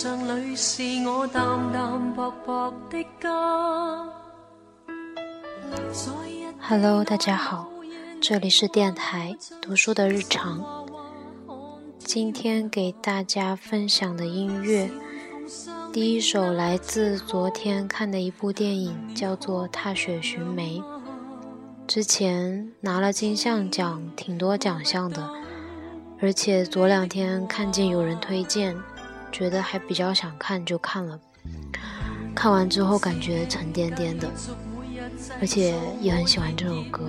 上是我淡淡薄 Hello，大家好，这里是电台读书的日常。今天给大家分享的音乐，第一首来自昨天看的一部电影，叫做《踏雪寻梅》，之前拿了金像奖，挺多奖项的，而且昨两天看见有人推荐。觉得还比较想看就看了。看完之后感觉沉甸甸的，而且也很喜欢这首歌。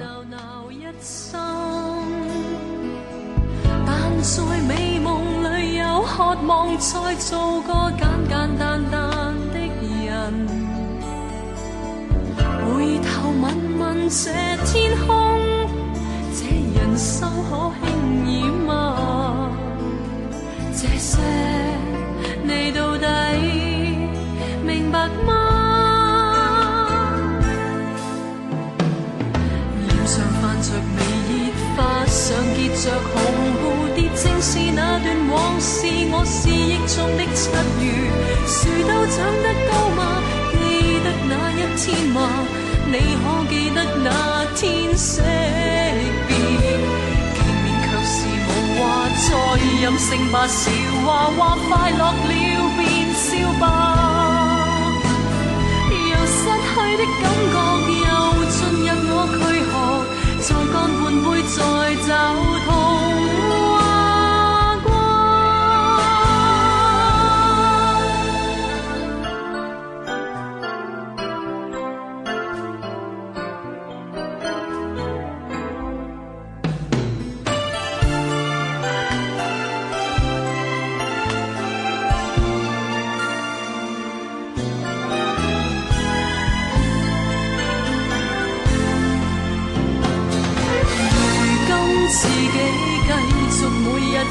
但在美梦里有渴望，再做个简简单单的人。回头问问这天空。是我思忆中的七月，树都长得高吗？记得那一天吗？你可记得那天惜别？见面却是无话再任性吧，笑话快乐了便笑吧。由失去的感觉又进入我躯壳，再干半杯，再找痛。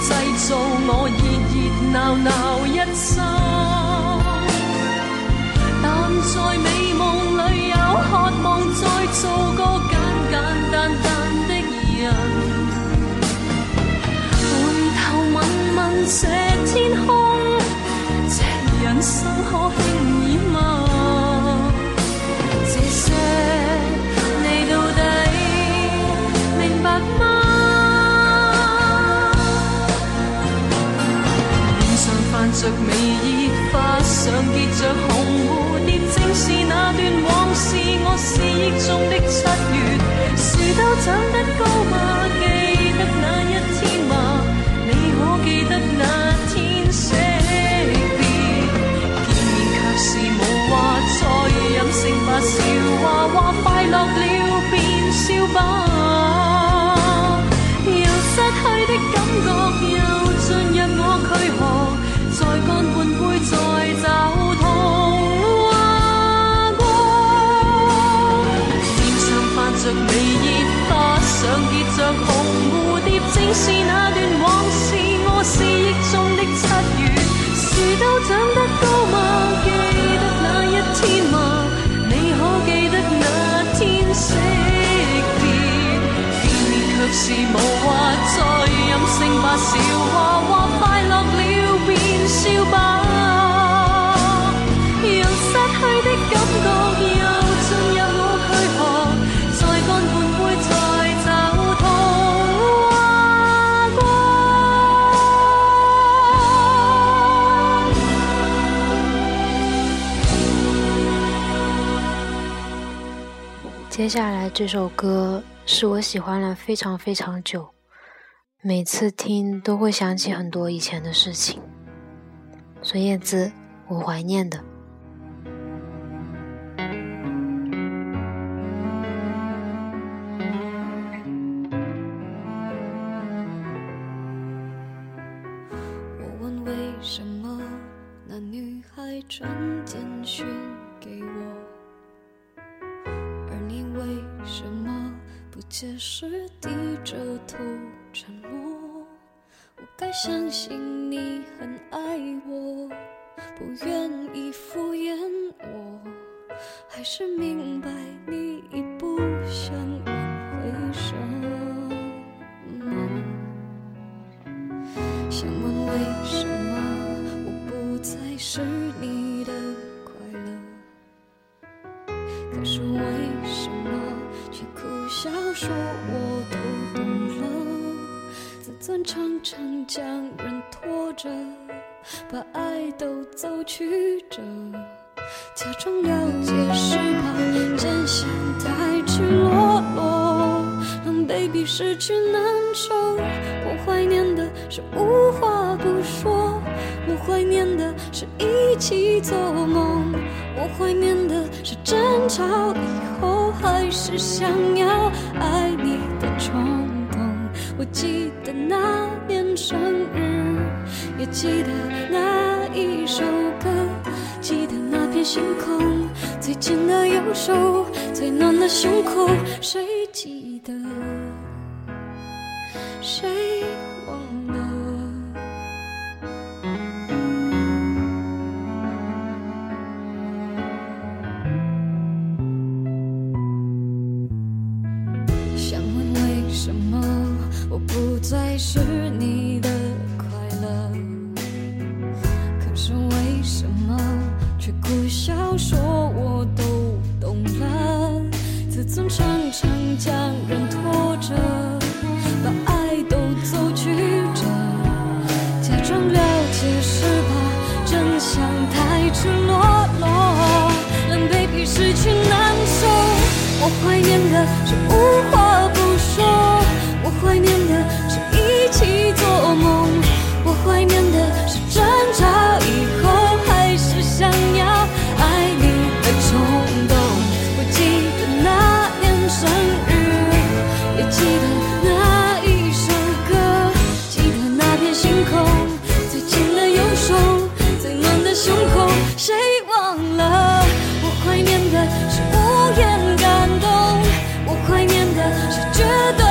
制造我热热闹闹一生，但在美梦里又渴望再做个简简单单的人。回头问问这天空，这人生可轻易？红蝴蝶正是那段往事，我记忆中的七月，是都长得高吗？记得那一天吗？你可记得那天惜别？见面却是无话，再任性把笑话。接下来这首歌是我喜欢了非常非常久，每次听都会想起很多以前的事情。孙燕姿，我怀念的。是明白，你已不。比失去难受。我怀念的是无话不说，我怀念的是一起做梦，我怀念的是争吵以后还是想要爱你的冲动。我记得那年生日，也记得那一首歌，记得那片星空，最紧的右手，最暖的胸口，谁？太赤裸裸，狼狈比失去难受。我怀念的是无话不说，我怀念的。觉得。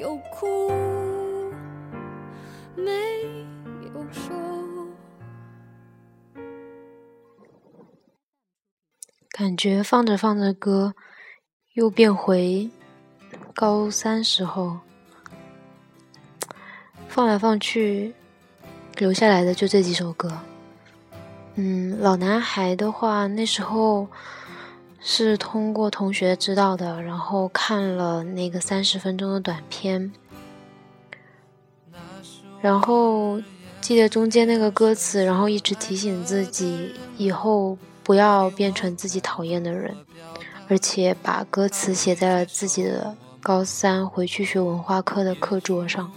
有哭，没有说。感觉放着放着歌，又变回高三时候。放来放去，留下来的就这几首歌。嗯，老男孩的话，那时候。是通过同学知道的，然后看了那个三十分钟的短片，然后记得中间那个歌词，然后一直提醒自己以后不要变成自己讨厌的人，而且把歌词写在了自己的高三回去学文化课的课桌上。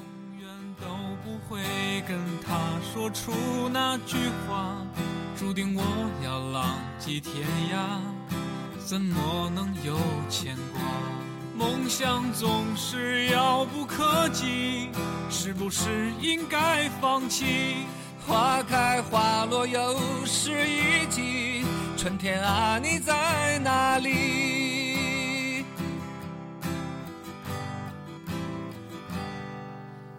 怎么能有牵挂？梦想总是遥不可及，是不是应该放弃？花开花落又是一季，春天啊你在哪里？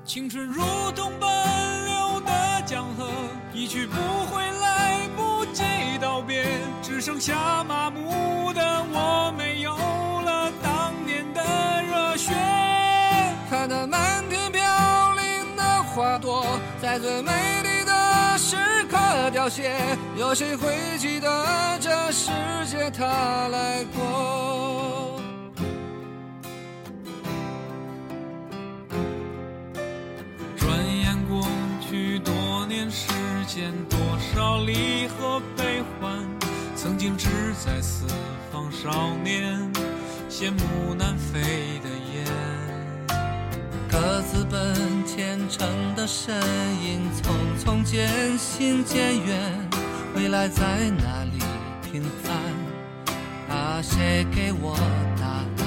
青春如同奔流的江河，一去不回。剩下麻木的我，没有了当年的热血。看那漫天飘零的花朵，在最美丽的时刻凋谢。有谁会记得这世界他来过？转眼过去多年，时间多少离合悲欢。曾经志在四方少年，羡慕南飞的雁。各自奔前程的身影，匆匆渐行渐远。未来在哪里？平凡啊，谁给我答案？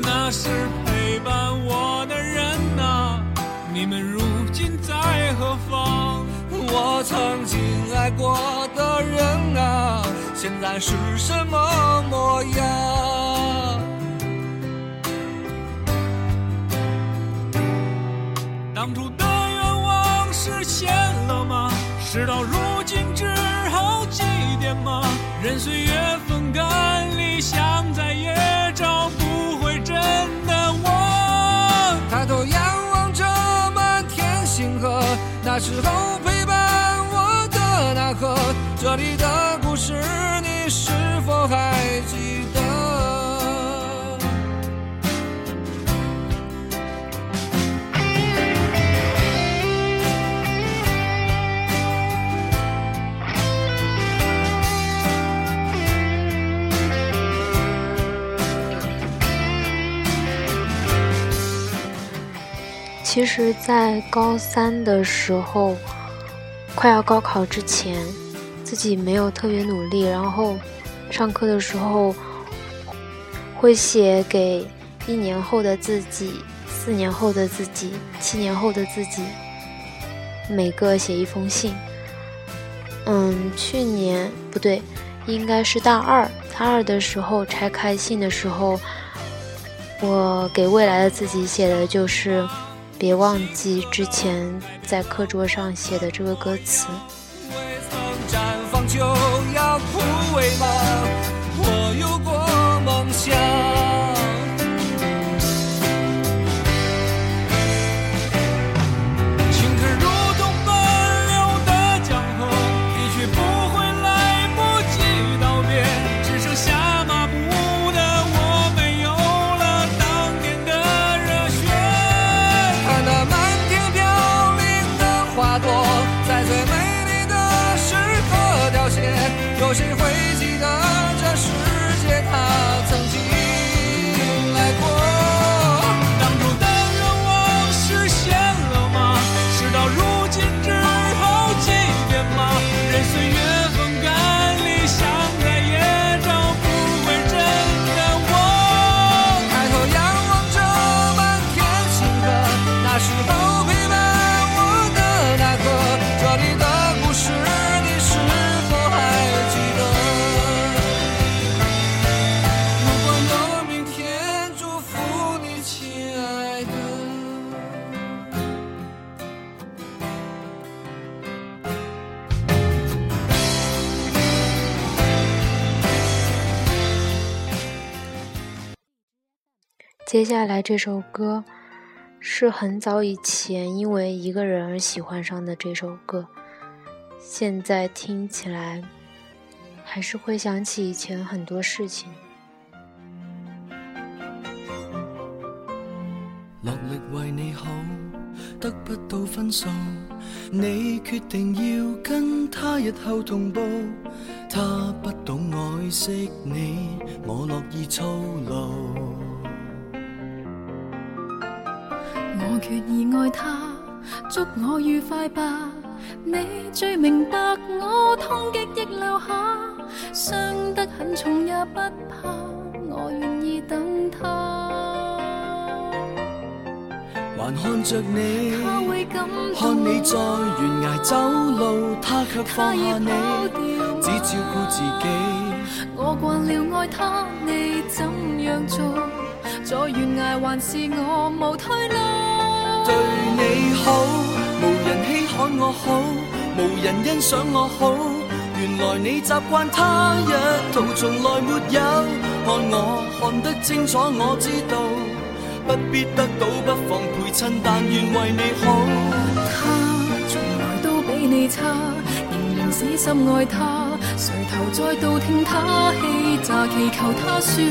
那时陪伴我的人啊，你们如今在何方？我曾经爱过的人啊。现在是什么模样？当初的愿望实现了吗？事到如今只好祭奠吗？任岁月风干理想，再也找不回真的我。抬头仰望着满天星河，那时候。这里的故事，你是否还记得？其实，在高三的时候。快要高考之前，自己没有特别努力，然后上课的时候会写给一年后的自己、四年后的自己、七年后的自己，每个写一封信。嗯，去年不对，应该是大二，大二的时候拆开信的时候，我给未来的自己写的就是。别忘记之前在课桌上写的这个歌词。接下来这首歌，是很早以前因为一个人而喜欢上的这首歌，现在听起来，还是会想起以前很多事情。落力为你好，得不到分数，你决定要跟他日后同步，他不懂爱惜你，我乐意操劳。决意爱他，祝我愉快吧。你最明白我痛极亦留下，伤得很重也不怕。我愿意等他。还看着你，他看你在悬崖走路，他却放下你，只照顾自己。我惯了爱他，你怎样做，在悬崖还是我无退路。对你好，无人稀罕我好，无人欣赏我好。原来你习惯他一套，从来没有看我看得清楚。我知道不必得到，不妨陪衬，但愿为你好。他从来都比你差，仍然死心爱他，垂头再度听他欺诈，祈求他说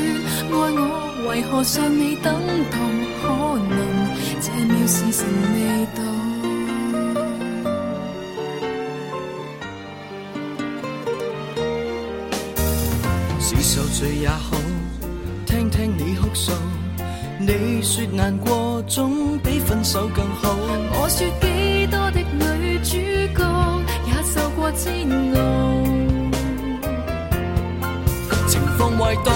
爱我。为何尚未等到可能？这秒时成未到，是受罪也好，听听你哭诉。你说难过总比分手更好。我说，几多的女主角也受过煎熬，情况坏到。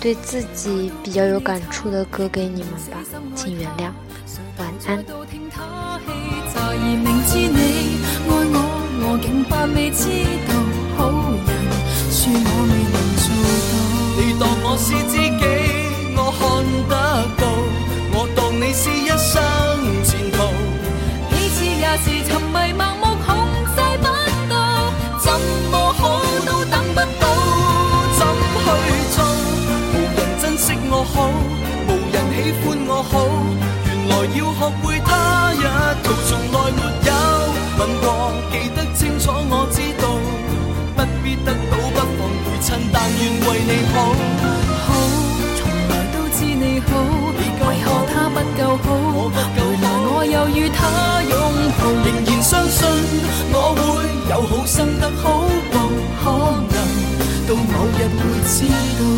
对自己比较有感触的歌给你们吧，请原谅。学会他一套，从来没有吻过，记得清楚，我知道，不必得到，不妨陪衬，但愿为你好。好，从来都知你好，为何他不够好？为来我又与他拥抱？仍然相信我会有好生得好报，可能到某日会知道。